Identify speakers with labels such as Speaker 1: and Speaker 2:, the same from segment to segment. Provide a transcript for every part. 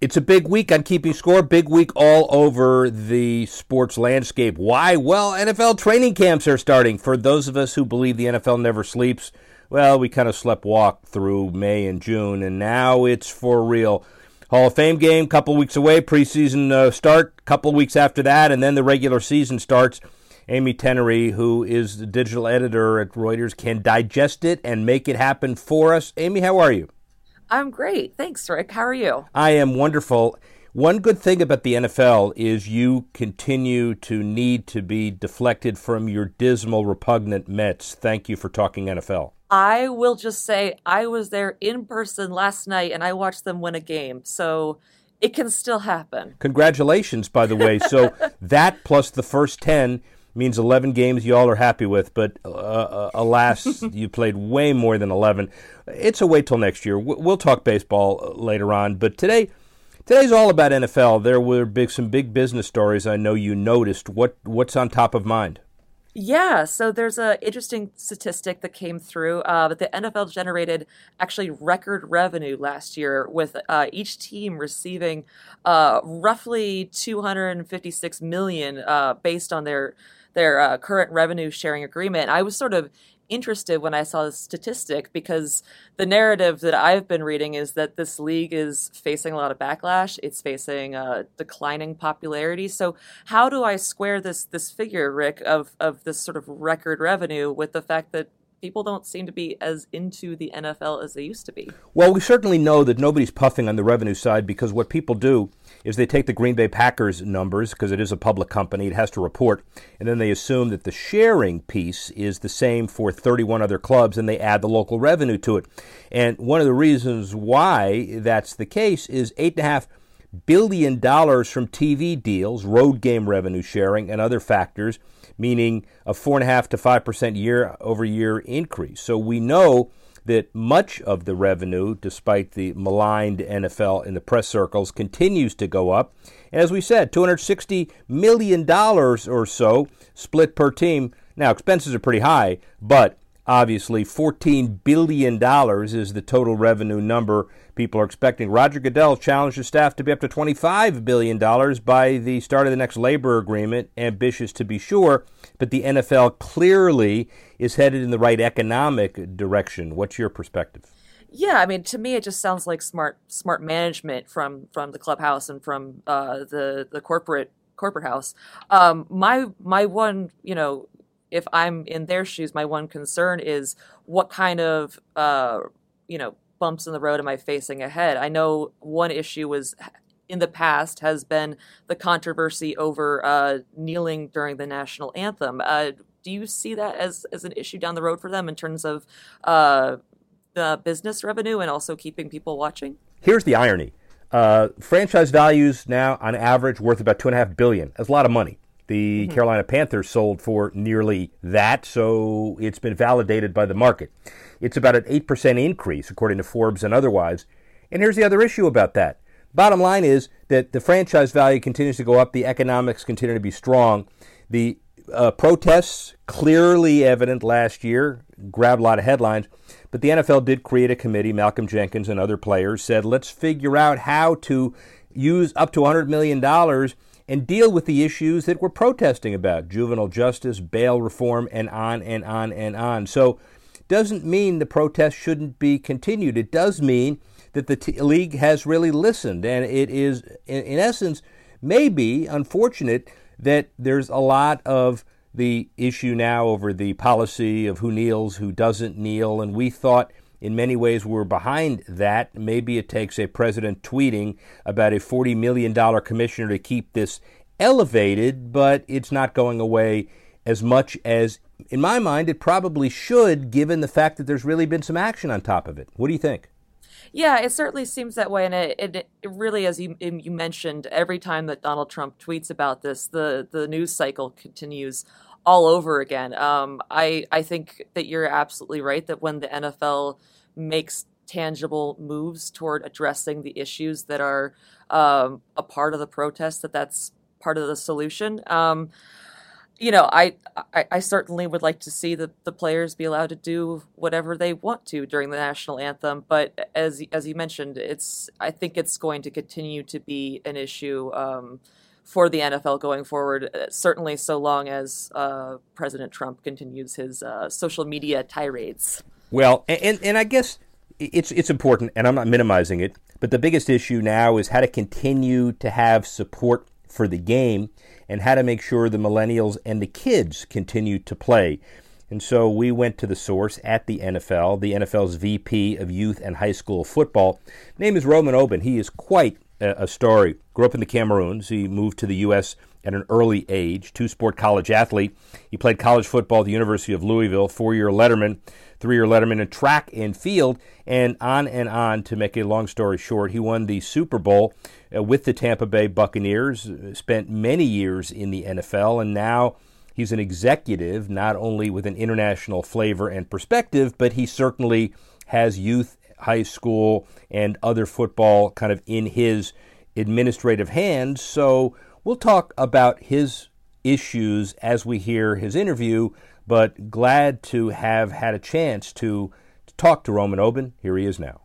Speaker 1: It's a big week on keeping score, big week all over the sports landscape. Why? Well, NFL training camps are starting. For those of us who believe the NFL never sleeps, well, we kind of slept walk through May and June, and now it's for real. Hall of Fame game, couple weeks away, preseason uh, start, couple weeks after that, and then the regular season starts. Amy Tennery, who is the digital editor at Reuters, can digest it and make it happen for us. Amy, how are you?
Speaker 2: I'm great. Thanks, Rick. How are you?
Speaker 1: I am wonderful. One good thing about the NFL is you continue to need to be deflected from your dismal, repugnant Mets. Thank you for talking NFL.
Speaker 2: I will just say I was there in person last night and I watched them win a game. So it can still happen.
Speaker 1: Congratulations, by the way. So that plus the first 10 means 11 games you all are happy with, but uh, uh, alas, you played way more than 11. It's a wait till next year. We'll talk baseball uh, later on, but today, today's all about NFL. There were big, some big business stories I know you noticed. What what's on top of mind?
Speaker 2: Yeah, so there's an interesting statistic that came through uh, that the NFL generated actually record revenue last year, with uh, each team receiving uh, roughly 256 million uh, based on their their uh, current revenue sharing agreement. I was sort of interested when I saw the statistic because the narrative that I've been reading is that this league is facing a lot of backlash. It's facing uh, declining popularity. So how do I square this this figure, Rick, of of this sort of record revenue with the fact that people don't seem to be as into the NFL as they used to be.
Speaker 1: Well, we certainly know that nobody's puffing on the revenue side because what people do is they take the Green Bay Packers numbers because it is a public company, it has to report, and then they assume that the sharing piece is the same for 31 other clubs and they add the local revenue to it. And one of the reasons why that's the case is eight and a half billion dollars from TV deals, road game revenue sharing, and other factors meaning a four and a half to five percent year over year increase. So we know that much of the revenue, despite the maligned NFL in the press circles, continues to go up. And as we said, $260 million or so split per team. Now, expenses are pretty high, but obviously $14 billion is the total revenue number people are expecting. Roger Goodell challenged his staff to be up to $25 billion by the start of the next labor agreement, ambitious to be sure, but the NFL clearly is headed in the right economic direction. What's your perspective?
Speaker 2: Yeah, I mean, to me, it just sounds like smart smart management from from the clubhouse and from uh, the the corporate corporate house. Um, my my one, you know, if I'm in their shoes, my one concern is what kind of uh, you know bumps in the road am I facing ahead. I know one issue was in the past has been the controversy over uh, kneeling during the national anthem. Uh, do you see that as as an issue down the road for them in terms of uh, the business revenue and also keeping people watching?
Speaker 1: Here's the irony: uh, franchise values now, on average, worth about two and a half billion. That's a lot of money. The mm-hmm. Carolina Panthers sold for nearly that, so it's been validated by the market. It's about an 8% increase, according to Forbes and otherwise. And here's the other issue about that. Bottom line is that the franchise value continues to go up, the economics continue to be strong. The uh, protests, clearly evident last year, grabbed a lot of headlines, but the NFL did create a committee. Malcolm Jenkins and other players said, let's figure out how to use up to $100 million and deal with the issues that we're protesting about juvenile justice, bail reform, and on and on and on. So, doesn't mean the protest shouldn't be continued. It does mean that the t- league has really listened, and it is, in, in essence, maybe unfortunate that there's a lot of the issue now over the policy of who kneels, who doesn't kneel, and we thought in many ways we're behind that. Maybe it takes a president tweeting about a $40 million commissioner to keep this elevated, but it's not going away as much as, in my mind, it probably should, given the fact that there's really been some action on top of it. What do you think?
Speaker 2: Yeah, it certainly seems that way, and it, it, it, really, as you you mentioned, every time that Donald Trump tweets about this, the the news cycle continues all over again. Um, I I think that you're absolutely right that when the NFL makes tangible moves toward addressing the issues that are um, a part of the protest, that that's part of the solution. Um, you know, I, I, I certainly would like to see the, the players be allowed to do whatever they want to during the national anthem. But as as you mentioned, it's I think it's going to continue to be an issue um, for the NFL going forward. Uh, certainly, so long as uh, President Trump continues his uh, social media tirades.
Speaker 1: Well, and and I guess it's it's important, and I'm not minimizing it. But the biggest issue now is how to continue to have support for the game and how to make sure the millennials and the kids continue to play. And so we went to the source at the NFL, the NFL's VP of Youth and High School Football. Name is Roman Oben. He is quite a, story. Grew up in the Cameroons. He moved to the U.S. at an early age. Two sport college athlete. He played college football at the University of Louisville, four year letterman, three year letterman in track and field, and on and on. To make a long story short, he won the Super Bowl uh, with the Tampa Bay Buccaneers, uh, spent many years in the NFL, and now he's an executive, not only with an international flavor and perspective, but he certainly has youth, high school, and other football kind of in his administrative hands. So we'll talk about his issues as we hear his interview, but glad to have had a chance to, to talk to Roman Oben. Here he is now.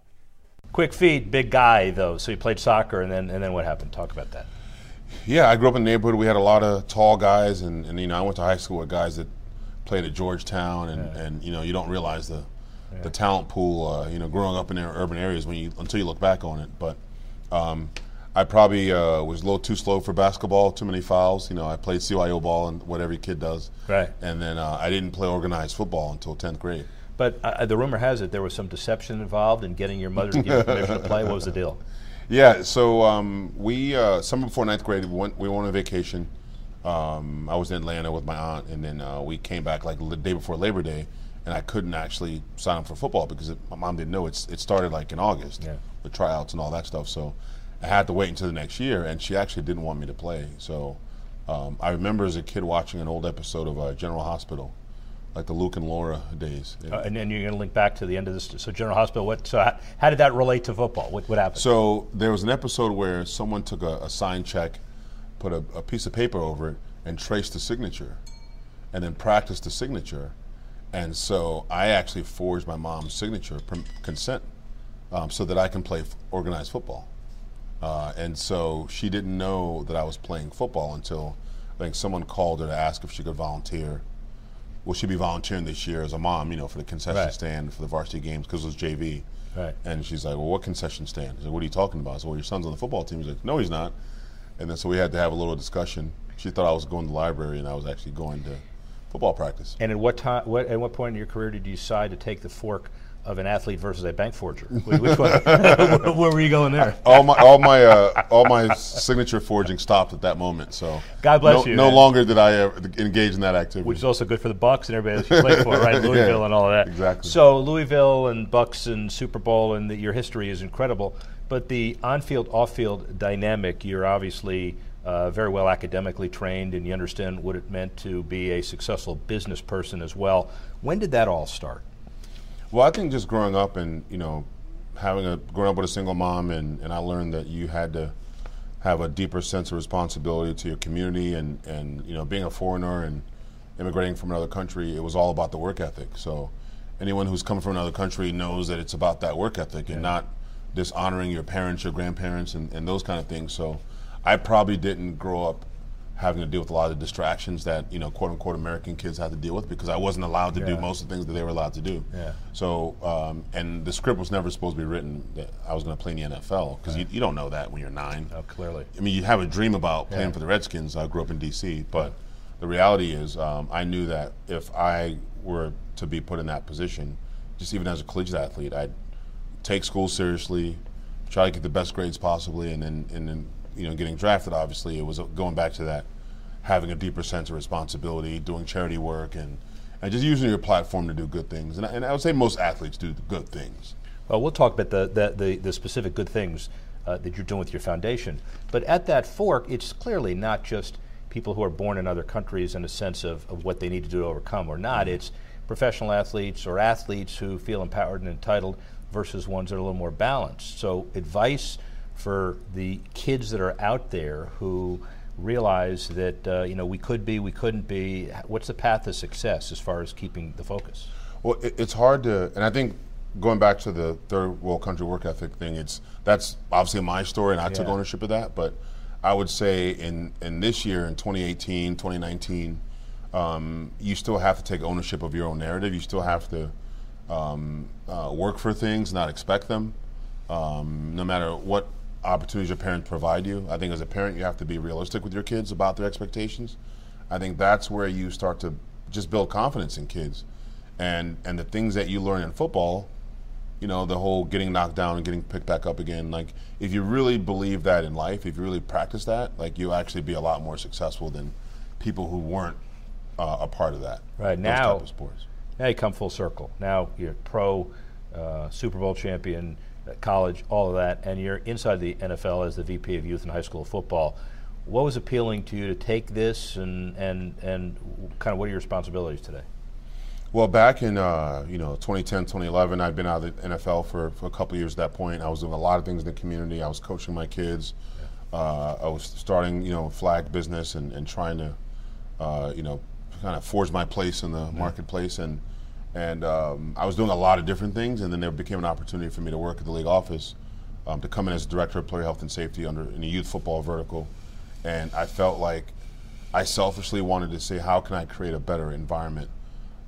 Speaker 1: Quick feet, big guy though. So he played soccer, and then and then what happened? Talk about that.
Speaker 3: Yeah, I grew up in the neighborhood. We had a lot of tall guys, and, and you know I went to high school with guys that played at Georgetown, and, yeah. and you know you don't realize the yeah. the talent pool. Uh, you know, growing up in urban areas when you until you look back on it. But um, I probably uh, was a little too slow for basketball, too many fouls. You know, I played CYO ball and what every kid does.
Speaker 1: Right.
Speaker 3: And then uh, I didn't play organized football until tenth grade.
Speaker 1: But uh, the rumor has it there was some deception involved in getting your mother to give you permission to play. What was the deal?
Speaker 3: Yeah, so um, we uh, summer before ninth grade, we went we went on vacation. Um, I was in Atlanta with my aunt, and then uh, we came back like the day before Labor Day, and I couldn't actually sign up for football because it, my mom didn't know it's it started like in August,
Speaker 1: yeah.
Speaker 3: with tryouts and all that stuff. So I had to wait until the next year, and she actually didn't want me to play. So um, I remember as a kid watching an old episode of uh, General Hospital like the Luke and Laura days.
Speaker 1: Uh, and then you're going to link back to the end of this. So General Hospital. What? So how, how did that relate to football? What, what happened?
Speaker 3: So there was an episode where someone took a, a signed check, put a, a, piece of paper over it, and traced the signature, and then practiced the signature. And so I actually forged my mom's signature, consent, um, so that I can play f- organized football. Uh, and so she didn't know that I was playing football until I think someone called her to ask if she could volunteer will she be volunteering this year as a mom, you know, for the concession right. stand for the varsity games because it was JV.
Speaker 1: Right.
Speaker 3: And she's like, well, what concession stand? He's like, what are you talking about? I said, well, your son's on the football team. He's like, no, he's not. And then so we had to have a little discussion. She thought I was going to the library and I was actually going to football practice.
Speaker 1: And at what time? What, at what point in your career did you decide to take the fork of an athlete versus a bank forger? Which one? Where were you going there?
Speaker 3: All my all my uh, all my signature forging stopped at that moment. So
Speaker 1: God bless
Speaker 3: no,
Speaker 1: you.
Speaker 3: No man. longer did I engage in that activity.
Speaker 1: Which is also good for the Bucks and everybody else you played for, right? Louisville yeah, and all of that.
Speaker 3: Exactly.
Speaker 1: So Louisville and Bucks and Super Bowl and the, your history is incredible. But the on-field, off-field dynamic, you're obviously. Uh, very well academically trained, and you understand what it meant to be a successful business person as well. When did that all start?
Speaker 3: Well, I think just growing up and you know having a growing up with a single mom, and, and I learned that you had to have a deeper sense of responsibility to your community, and and you know being a foreigner and immigrating from another country, it was all about the work ethic. So anyone who's come from another country knows that it's about that work ethic yeah. and not dishonoring your parents, your grandparents, and, and those kind of things. So I probably didn't grow up having to deal with a lot of the distractions that you know quote unquote American kids have to deal with because I wasn't allowed to yeah. do most of the things that they were allowed to do.
Speaker 1: Yeah.
Speaker 3: So um, and the script was never supposed to be written that I was going to play in the NFL because right. you, you, don't know that when you're nine.
Speaker 1: Oh, clearly.
Speaker 3: I mean, you have a dream about playing yeah. for the Redskins. I grew up in D.C., but the reality is um, I knew that if I were to be put in that position, just even as a collegiate athlete, I'd take school seriously, try to get the best grades possibly, and then and then you know, getting drafted, obviously, it was going back to that having a deeper sense of responsibility, doing charity work, and, and just using your platform to do good things. And, and I would say most athletes do good things.
Speaker 4: Well, we'll talk about the, the, the, the specific good things uh, that you're doing with your foundation. But at that fork, it's clearly not just people who are born in other countries in a sense of, of what they need to do to overcome or not. It's professional athletes or athletes who feel empowered and entitled versus ones that are a little more balanced. So, advice for the kids that are out there who realize that uh, you know we could be, we couldn't be. What's the path to success as far as keeping the focus?
Speaker 3: Well, it, it's hard to, and I think going back to the third world country work ethic thing, it's that's obviously my story, and I yeah. took ownership of that. But I would say in in this year, in 2018, 2019, um, you still have to take ownership of your own narrative. You still have to um, uh, work for things, not expect them. Um, no matter what opportunities your parents provide you, I think as a parent, you have to be realistic with your kids about their expectations. I think that's where you start to just build confidence in kids, and and the things that you learn in football you know, the whole getting knocked down and getting picked back up again. Like, if you really believe that in life, if you really practice that, like, you'll actually be a lot more successful than people who weren't uh, a part of that.
Speaker 4: Right now, sports. Now you come full circle. Now you're pro, uh, Super Bowl champion, college, all of that, and you're inside the NFL as the VP of Youth and High School Football. What was appealing to you to take this, and and and kind of what are your responsibilities today?
Speaker 3: Well, back in uh, you know 2010, 2011, I'd been out of the NFL for, for a couple years at that point. I was doing a lot of things in the community. I was coaching my kids. Uh, I was starting you know flag business and, and trying to uh, you know kind of forge my place in the marketplace and and um, I was doing a lot of different things. And then there became an opportunity for me to work at the league office um, to come in as director of player health and safety under in the youth football vertical. And I felt like I selfishly wanted to say, how can I create a better environment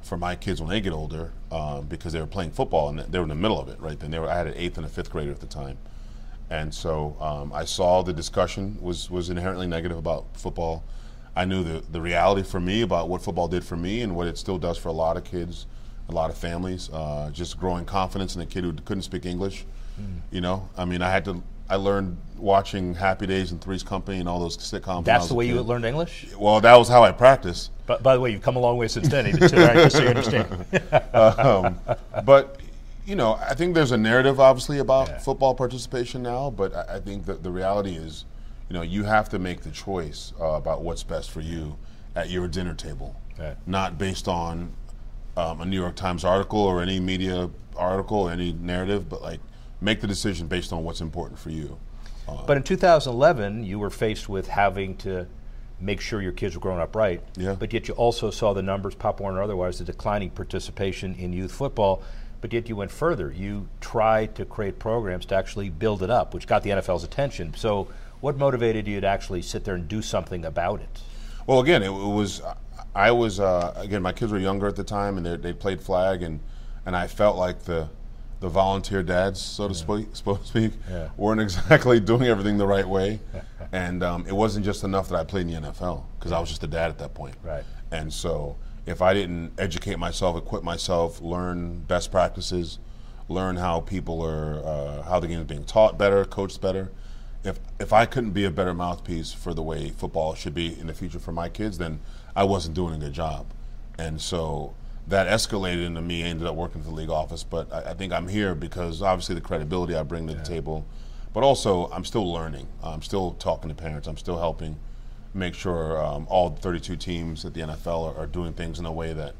Speaker 3: for my kids when they get older um, because they were playing football and they were in the middle of it right then they were I had an eighth and a fifth grader at the time and so um, I saw the discussion was was inherently negative about football I knew the the reality for me about what football did for me and what it still does for a lot of kids a lot of families uh, just growing confidence in a kid who couldn't speak English mm. you know I mean I had to I learned watching Happy Days and Three's Company and all those sitcoms.
Speaker 4: That's the way you learned English.
Speaker 3: Well, that was how I practiced.
Speaker 4: But by the way, you've come a long way since then. Even right, just so you understand.
Speaker 3: um, but you know, I think there's a narrative, obviously, about yeah. football participation now. But I, I, think that the reality is, you know, you have to make the choice uh, about what's best for you at your dinner table, yeah. not based on um, a New York Times article or any media article any narrative, but like make the decision based on what's important for you.
Speaker 4: Uh, but in 2011, you were faced with having to make sure your kids were growing up right.
Speaker 3: Yeah.
Speaker 4: But yet you also saw the numbers, Pop Warner or otherwise, the declining participation in youth football. But yet you went further. You tried to create programs to actually build it up, which got the NFL's attention. So, what motivated you to actually sit there and do something about it?
Speaker 3: Well, again, it, it was. I was uh, again. My kids were younger at the time, and they, they played flag, and and I felt like the the volunteer dads, so to speak, so to speak yeah. weren't exactly doing everything the right way. and um, it wasn't just enough that I played in the NFL because I was just a dad at that point.
Speaker 4: Right.
Speaker 3: And so if I didn't educate myself, equip myself, learn best practices, learn how people are, uh, how the game is being taught better, coached better, if if I couldn't be a better mouthpiece for the way football should be in the future for my kids, then I wasn't doing a good job. And so that escalated into me. ended up working for the league office, but I, I, think I'm here because obviously the credibility I bring to yeah. the table, but also I'm still learning. I'm still talking to parents. I'm still helping make sure um, all 32 teams at the NFL are, are, doing things in a way that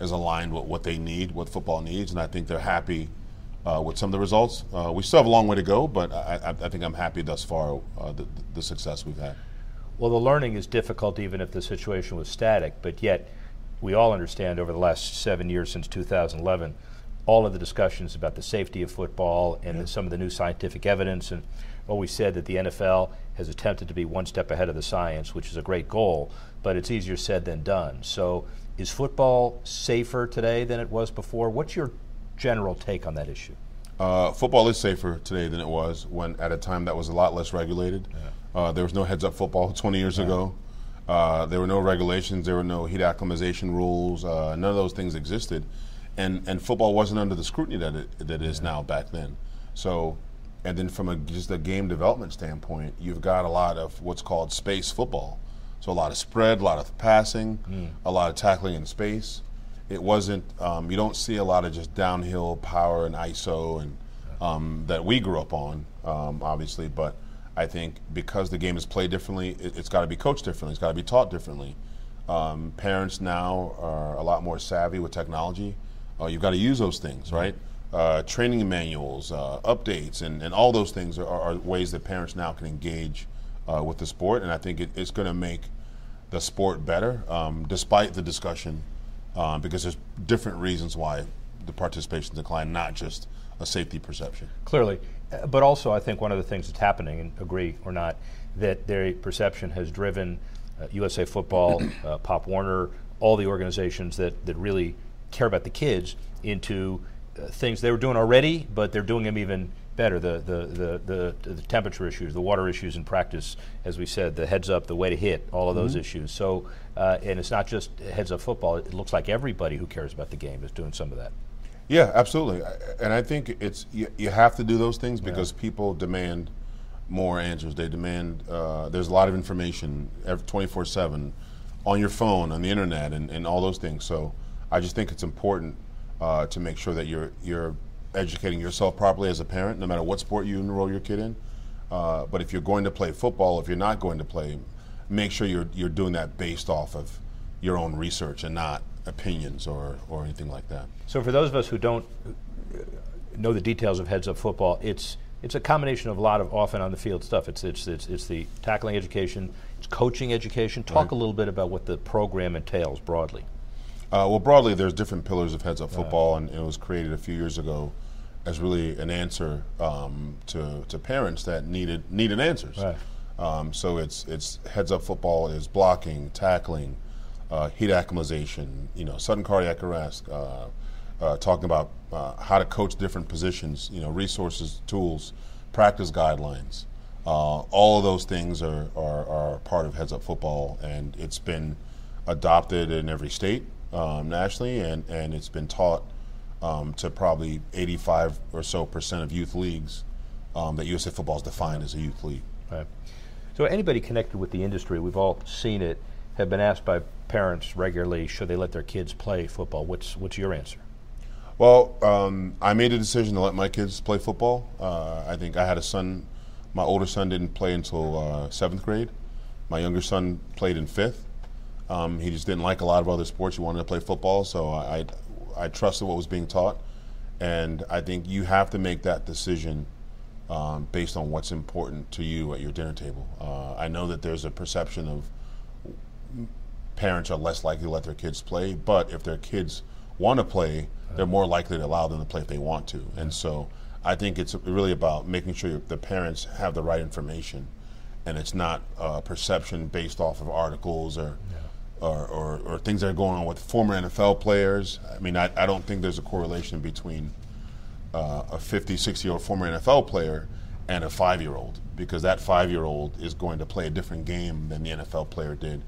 Speaker 3: is aligned with what they need, what football needs, and I think they're happy uh, with some of the results. Uh, we still have a long way to go, but I, I, I think I'm happy thus far uh, the, the success we've had.
Speaker 4: Well, the learning is difficult even if the situation was static, but yet we all understand over the last seven years since 2011, all of the discussions about the safety of football and yeah. the, some of the new scientific evidence. And always said that the NFL has attempted to be one step ahead of the science, which is a great goal, but it's easier said than done. So, is football safer today than it was before? What's your general take on that issue?
Speaker 3: Uh, football is safer today than it was when at a time that was a lot less regulated. Yeah. Uh, there was no heads-up football 20 years yeah. ago. Uh, there were no regulations. There were no heat acclimatization rules. Uh, none of those things existed, and and football wasn't under the scrutiny that it that is yeah. now back then. So, and then from a just a game development standpoint, you've got a lot of what's called space football. So a lot of spread, a lot of passing, mm. a lot of tackling in space. It wasn't. Um, you don't see a lot of just downhill power and ISO and um, that we grew up on, um, obviously. But I think because the game is played differently, it, has got to be coached differently. It's got to be taught differently. Um, parents now are a lot more savvy with technology. Uh, you've got to use those things, right? Uh, training manuals, uh, updates, and, and all those things are, are, ways that parents now can engage uh, with the sport. And I think it, it's going to make the sport better, um, despite the discussion, um, because there's different reasons why the participation declined, not just a safety perception.
Speaker 4: Clearly. But also, I think one of the things that's happening, and agree or not, that their perception has driven uh, USA Football, uh, Pop Warner, all the organizations that, that really care about the kids into uh, things they were doing already, but they're doing them even better. The, the, the, the, the temperature issues, the water issues in practice, as we said, the heads up, the way to hit, all of those mm-hmm. issues. So, uh, and it's not just heads up football. It looks like everybody who cares about the game is doing some of that.
Speaker 3: Yeah, absolutely. And I think it's you, you have to do those things because yeah. people demand more answers. They demand. Uh, there's a lot of information 24 seven on your phone, on the internet, and, and all those things. So I just think it's important uh, to make sure that you're you're educating yourself properly as a parent, no matter what sport you enroll your kid in. Uh, but if you're going to play football, if you're not going to play, make sure you're you're doing that based off of your own research and not opinions or or anything like that.
Speaker 4: So for those of us who don't know the details of heads up football, it's it's a combination of a lot of often on the field stuff. It's it's it's, it's the tackling education, it's coaching education. Talk right. a little bit about what the program entails broadly.
Speaker 3: Uh, well, broadly, there's different pillars of heads up football, and it was created a few years ago as really an answer um, to, to parents that needed needed answers. Right. Um, so it's it's heads up football is blocking, tackling, uh, heat acclimatization, you know, sudden cardiac arrest, uh, uh, talking about uh, how to coach different positions, you know, resources, tools, practice guidelines. Uh, all of those things are, are, are part of heads up football, and it's been adopted in every state um, nationally, and, and it's been taught um, to probably 85 or so percent of youth leagues um, that USA Football is defined as a youth league.
Speaker 4: Right. So anybody connected with the industry, we've all seen it, have been asked by parents regularly, should they let their kids play football? What's what's your answer?
Speaker 3: Well, um, I made a decision to let my kids play football. Uh, I think I had a son. My older son didn't play until uh, seventh grade. My younger son played in fifth. Um, he just didn't like a lot of other sports. He wanted to play football, so I, I, I trusted what was being taught. And I think you have to make that decision um, based on what's important to you at your dinner table. Uh, I know that there's a perception of parents are less likely to let their kids play, but if their kids want to play, they're more likely to allow them to play if they want to. And so I think it's really about making sure the parents have the right information and it's not uh, perception based off of articles or yeah or, or, or, things that are going on with former NFL players. I mean, I, I don't think there's a correlation between uh, a 50, 60 year old former NFL player and a five year old because that five year old is going to play a different game than the NFL player did.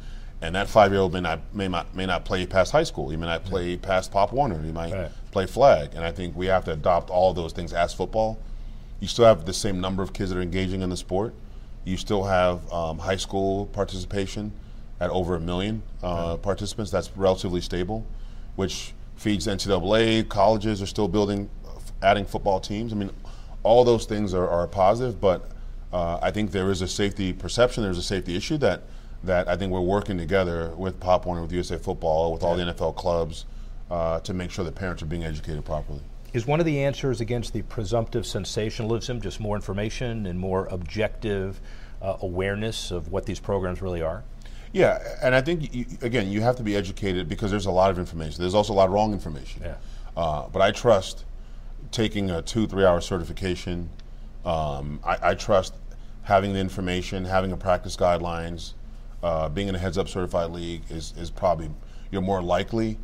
Speaker 3: And that five year old may not, may, not, may not play past high school. He may not play past Pop Warner. He might right. play flag. And I think we have to adopt all those things as football. You still have the same number of kids that are engaging in the sport. You still have um, high school participation at over a million uh, participants. That's relatively stable, which feeds NCAA. Colleges are still building, adding football teams. I mean, all those things are, are positive, but uh, I think there is a safety perception. There's a safety issue that that I think we're working together with Pop Warner, with USA Football, with all the NFL clubs uh, to make sure that parents are being educated properly.
Speaker 4: Is one of the answers against the presumptive sensationalism just more information and more objective uh, awareness of what these programs really are?
Speaker 3: Yeah, and I think you, again you have to be educated because there's a lot of information. There's also a lot of wrong information.
Speaker 4: Yeah.
Speaker 3: Uh, but I trust taking a two three hour certification. Um, I, I, trust having the information, having a practice guidelines, uh, being in a heads up certified league is is probably you're more likely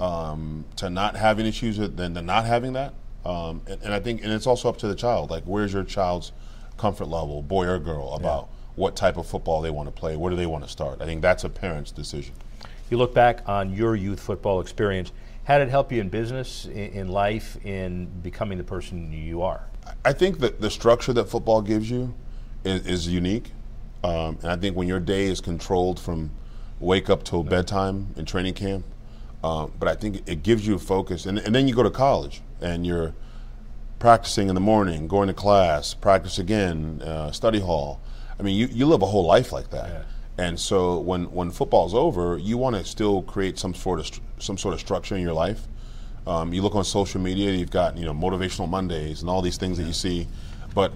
Speaker 3: um, to not having issues than to not having that. Um, and, and, I think and it's also up to the child. Like where's your child's comfort level, boy or girl, about. Yeah what type of football they want to play, where do they want to start. I think that's a parent's decision.
Speaker 4: You look back on your youth football experience. How did it help you in business, in, in life, in becoming the person you are?
Speaker 3: I think that the structure that football gives you is, is unique. Um, and I think when your day is controlled from wake up till bedtime in training camp, um, but I think it gives you a focus. And, and then you go to college and you're practicing in the morning, going to class, practice again, uh, study hall. I mean, you, you live a whole life like that.
Speaker 4: Yeah.
Speaker 3: And so when, when football's over, you want to still create some sort of some sort of structure in your life. Um, you look on social media, you've got you know motivational Mondays and all these things that you see, but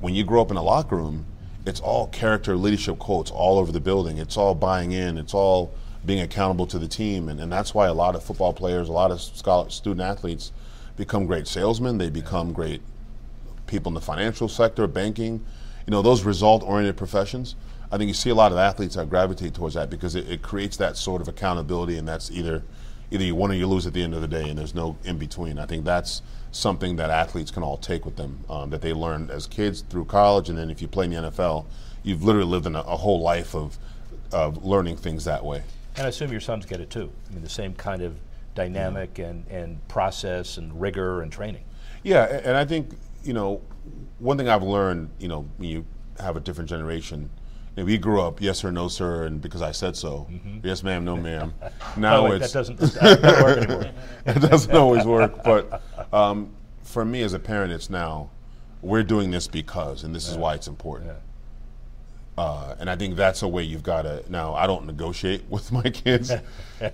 Speaker 3: when you grow up in a locker room, it's all character leadership quotes all over the building. It's all buying in. It's all being accountable to the team, and, and that's why a lot of football players, a lot of scholar, student athletes, become great salesmen. They become great people in the financial sector, banking, you know, those result-oriented professions. I think you see a lot of athletes that gravitate towards that because it, it creates that sort of accountability, and that's either either you win or you lose at the end of the day, and there's no in between. I think that's something that athletes can all take with them um, that they learned as kids through college, and then if you play in the NFL, you've literally lived in a, a whole life of of learning things that way.
Speaker 4: And I assume your sons get it too. I mean, the same kind of dynamic and, and process and rigor and training.
Speaker 3: Yeah, and I think you know one thing I've learned, you know, when you have a different generation. Know, we grew up yes or no sir, and because I said so, yes ma'am, no ma'am. Now it's
Speaker 4: that doesn't, that doesn't work anymore.
Speaker 3: it doesn't always work, but um, for me as a parent, it's now we're doing this because, and this is why it's important. Uh, and I think that's a way you've got to. Now, I don't negotiate with my kids,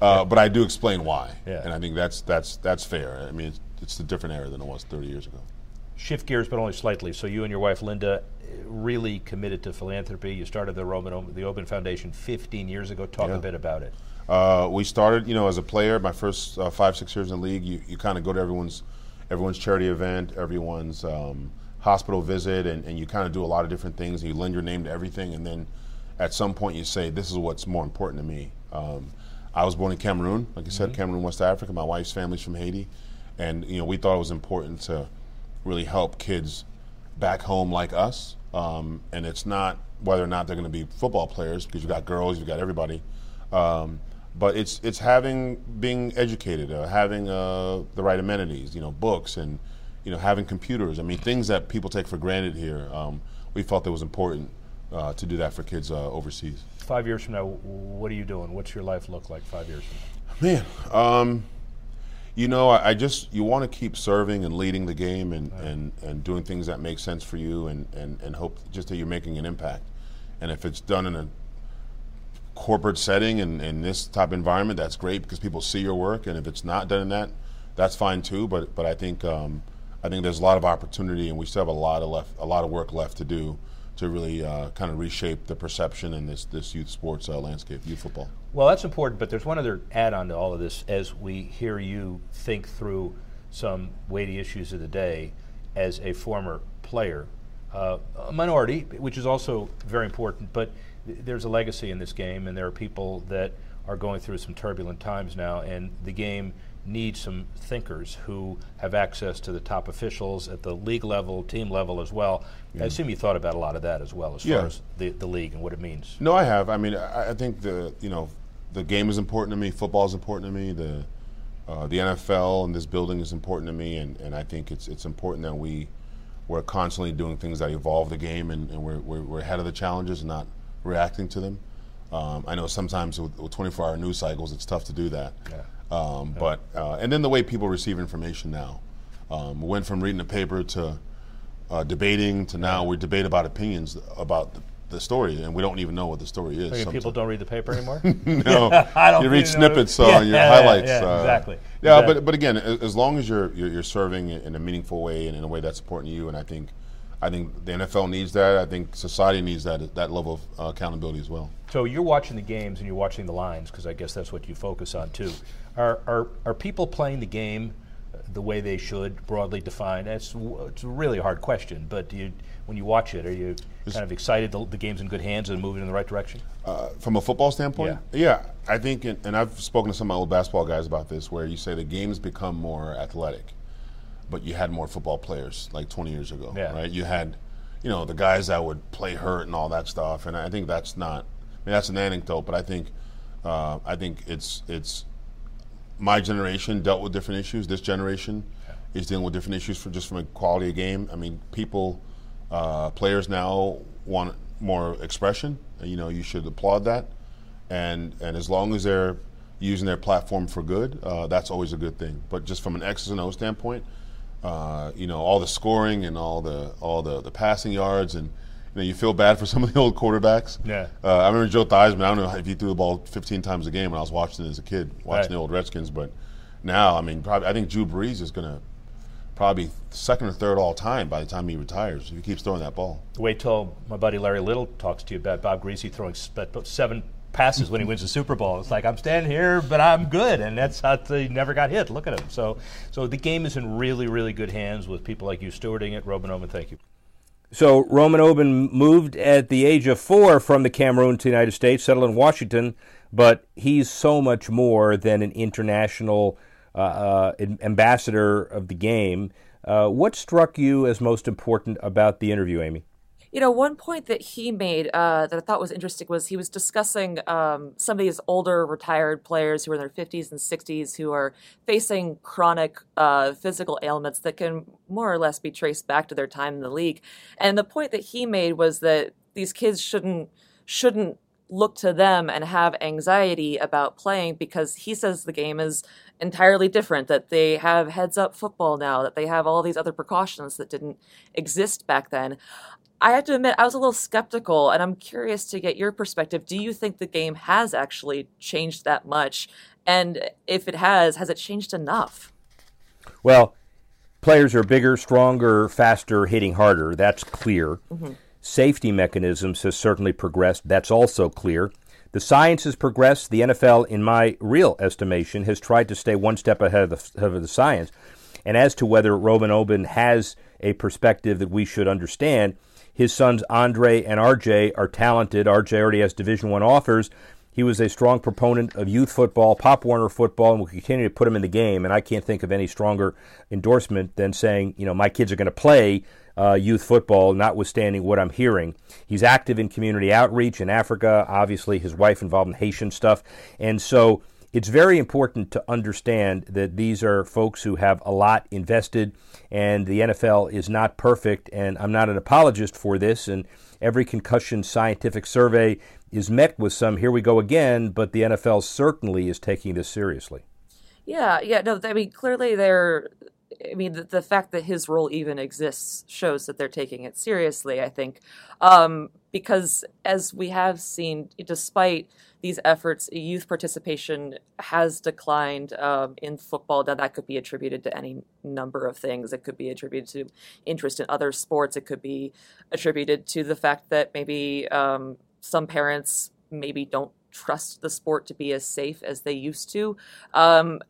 Speaker 3: uh, but I do explain why,
Speaker 4: Yeah.
Speaker 3: and I think that's that's that's fair. I mean, it's, it's a different era than it was 30 years ago.
Speaker 4: Shift gears, but only slightly. So you and your wife Linda really committed to philanthropy. You started the Roman the Oben Foundation 15 years ago. Talk
Speaker 3: Yeah.
Speaker 4: a bit about it.
Speaker 3: Uh, we started, you know, as a player. My first uh, five, six years in the league, you, you kind of go to everyone's everyone's charity event, everyone's um, hospital visit, and, and you kind of do a lot of different things. You lend your name to everything, and then at some point you say, "This is what's more important to me." Um, I was born in Cameroon, like I said, Cameroon, West Africa. My wife's family's from Haiti, and you know, we thought it was important to really help kids back home like us. Um, and it's not whether or not they're going to be football players because you've got girls, you've got everybody. Um, but it's it's having being educated, uh, having uh, the right amenities, you know, books and you know having computers. I mean, things that people take for granted here. Um, we felt it was important uh, to do that for kids uh, overseas.
Speaker 4: Five years from now, what are you doing? What's your life look like five years from now?
Speaker 3: Man, um, you know, I, I just you want to keep serving and leading the game and, and, and doing things that make sense for you and, and, and hope just that you're making an impact. And if it's done in a corporate setting and in this type of environment, that's great because people see your work. And if it's not done in that, that's fine too. But but I think um, I think there's a lot of opportunity, and we still have a lot of left a lot of work left to do to really uh, kind of reshape the perception in this this youth sports uh, landscape, youth football.
Speaker 4: Well, that's important, but there's one other add on to all of this as we hear you think through some weighty issues of the day as a former player. Uh, a minority, which is also very important, but th- there's a legacy in this game, and there are people that are going through some turbulent times now, and the game needs some thinkers who have access to the top officials at the league level, team level as well. I assume you thought about a lot of that as well, as
Speaker 3: Yeah.
Speaker 4: far as the, the league and what it means.
Speaker 3: No, I have. I mean, I, I think the you know the game is important to me. Football is important to me. The uh, the NFL and this building is important to me, and, and I think it's it's important that we we're constantly doing things that evolve the game, and, and we're, we're we're ahead of the challenges, and not reacting to them. Um, I know sometimes with, with 24-hour news cycles, it's tough to do that.
Speaker 4: Yeah.
Speaker 3: Um, But uh, and then the way people receive information now, um, went from reading the paper to uh, debating to now we debate about opinions about the, the story, and we don't even know what the story is.
Speaker 4: I mean, people don't read the paper anymore.
Speaker 3: no,
Speaker 4: I don't
Speaker 3: you read snippets
Speaker 4: Yeah,
Speaker 3: on your
Speaker 4: yeah,
Speaker 3: highlights.
Speaker 4: yeah,
Speaker 3: uh,
Speaker 4: exactly.
Speaker 3: Yeah,
Speaker 4: Exactly.
Speaker 3: but but again, as long as you're, you're you're serving in a meaningful way and in a way that's important to you, and I think I think the NFL needs that. I think society needs that that level of uh, accountability as well.
Speaker 4: So you're watching the games and you're watching the lines because I guess that's what you focus on too. Are, are, are people playing the game the way they should, broadly defined? That's it's a really hard question, but do you, when you watch it, are you kind of excited the, the game's in good hands and moving in the right direction?
Speaker 3: Uh, from a football standpoint, yeah, yeah I think, and, and I've spoken to some of my old basketball guys about this, where you say the game's become more athletic, but you had more football players like 20 years ago,
Speaker 4: Yeah.
Speaker 3: right? You had, you know, the guys that would play hurt and all that stuff, and I think that's not. I mean, that's an anecdote, but I think, uh, I think it's it's my generation dealt with different issues. This generation is dealing with different issues for just from a quality of game. I mean, people, uh, players now want more expression. You know, you should applaud that, and and as long as they're using their platform for good, uh, that's always a good thing. But just from an X's and O standpoint, uh, you know, all the scoring and all the all the, the passing yards, and you know, you feel bad for some of the old quarterbacks.
Speaker 4: Yeah.
Speaker 3: Uh, I remember Joe Theismann. I don't know if he threw the ball 15 times a game when I was watching it as a kid, watching
Speaker 4: Right.
Speaker 3: the old Redskins. But now, I mean, probably I think Drew Brees is going to probably second or third all time by the time he retires if he keeps throwing that ball.
Speaker 4: Wait till my buddy Larry Little talks to you about Bob Griese throwing seven passes when he wins the Super Bowl. It's like I'm standing here, but I'm good, and that's how he never got hit. Look at him. So, so the game is in really, really good hands with people like you stewarding it. Roman Oben, thank you.
Speaker 1: So Roman Oben moved at the age of four from the Cameroon to the United States, settled in Washington, but he's so much more than an international uh, uh, ambassador of the game. Uh, what struck you as most important about the interview, Amy?
Speaker 2: You know, one point that he made uh, that I thought was interesting was he was discussing um, some of these older retired players who are in their 50s and 60s who are facing chronic uh, physical ailments that can more or less be traced back to their time in the league. And the point that he made was that these kids shouldn't shouldn't look to them and have anxiety about playing because he says the game is entirely different that they have heads up football now that they have all these other precautions that didn't exist back then I have to admit, I was a little skeptical, and I'm curious to get your perspective. Do you think the game has actually changed that much? And if it has, has it changed enough?
Speaker 1: Well, players are bigger, stronger, faster, hitting harder. That's clear. Mm-hmm. Safety mechanisms has certainly progressed. That's also clear. The science has progressed. The NFL, in my real estimation, has tried to stay one step ahead of the, of the science. And as to whether Roman Oben has a perspective that we should understand, his sons Andre and RJ are talented. RJ already has Division One offers. He was a strong proponent of youth football, Pop Warner football, and will continue to put him in the game. And I can't think of any stronger endorsement than saying, you know, my kids are going to play uh, youth football, notwithstanding what I'm hearing. He's active in community outreach in Africa. Obviously, his wife involved in Haitian stuff, and so it's very important to understand that these are folks who have a lot invested, and the NFL is not perfect. And I'm not an apologist for this. And every concussion scientific survey is met with some "here we go again," but the NFL certainly is taking this seriously.
Speaker 2: Yeah, yeah, no, I mean, clearly they're. I mean, the, the fact that his role even exists shows that they're taking it seriously, I think. Um, because as we have seen, despite these efforts, youth participation has declined um, in football. Now, that could be attributed to any number of things. It could be attributed to interest in other sports. It could be attributed to the fact that maybe um, some parents maybe don't trust the sport to be as safe as they used to. Um,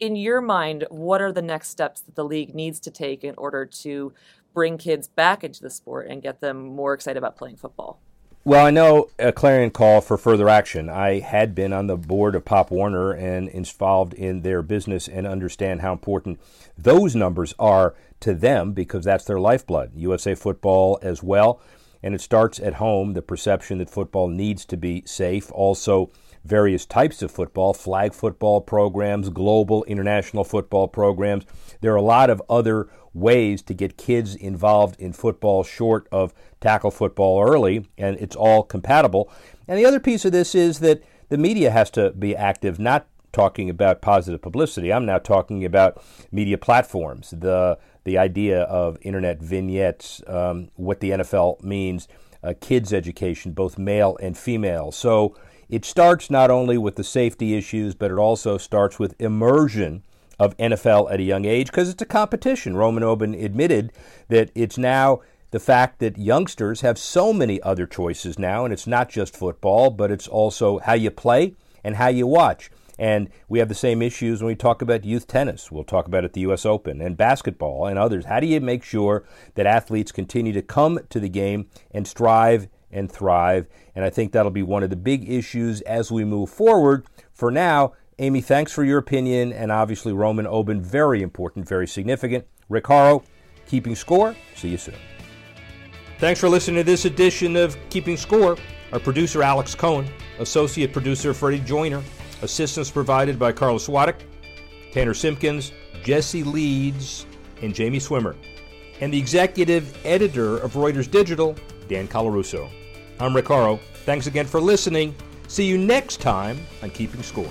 Speaker 2: in your mind, what are the next steps that the league needs to take in order to bring kids back into the sport and get them more excited about playing football?
Speaker 1: Well, I know a clarion call for further action. I had been on the board of Pop Warner and involved in their business and understand how important those numbers are to them because that's their lifeblood. USA football as well. And it starts at home, the perception that football needs to be safe. Also, various types of football, flag football programs, global international football programs. There are a lot of other ways to get kids involved in football short of tackle football early, and it's all compatible. And the other piece of this is that the media has to be active, not talking about positive publicity. I'm now talking about media platforms, the the idea of internet vignettes, um, what the NFL means, uh, kids' education, both male and female. So it starts not only with the safety issues, but it also starts with immersion of NFL at a young age because it's a competition. Roman Oben admitted that it's now the fact that youngsters have so many other choices now, and it's not just football, but it's also how you play and how you watch. And we have the same issues when we talk about youth tennis. We'll talk about it at the U.S. Open and basketball and others. How do you make sure that athletes continue to come to the game and strive and thrive? And I think that'll be one of the big issues as we move forward. For now, Amy, thanks for your opinion. And obviously, Roman Oben, very important, very significant. Rick Horrow, keeping score. See you soon. Thanks for listening to this edition of Keeping Score. Our producer, Alex Cohen, associate producer, Freddie Joyner, assistance provided by Carlos Swadek, Tanner Simpkins, Jesse Leeds, and Jamie Swimmer, and the executive editor of Reuters Digital, Dan Colarusso. I'm Rick Horrow. Thanks again for listening. See you next time on Keeping Score.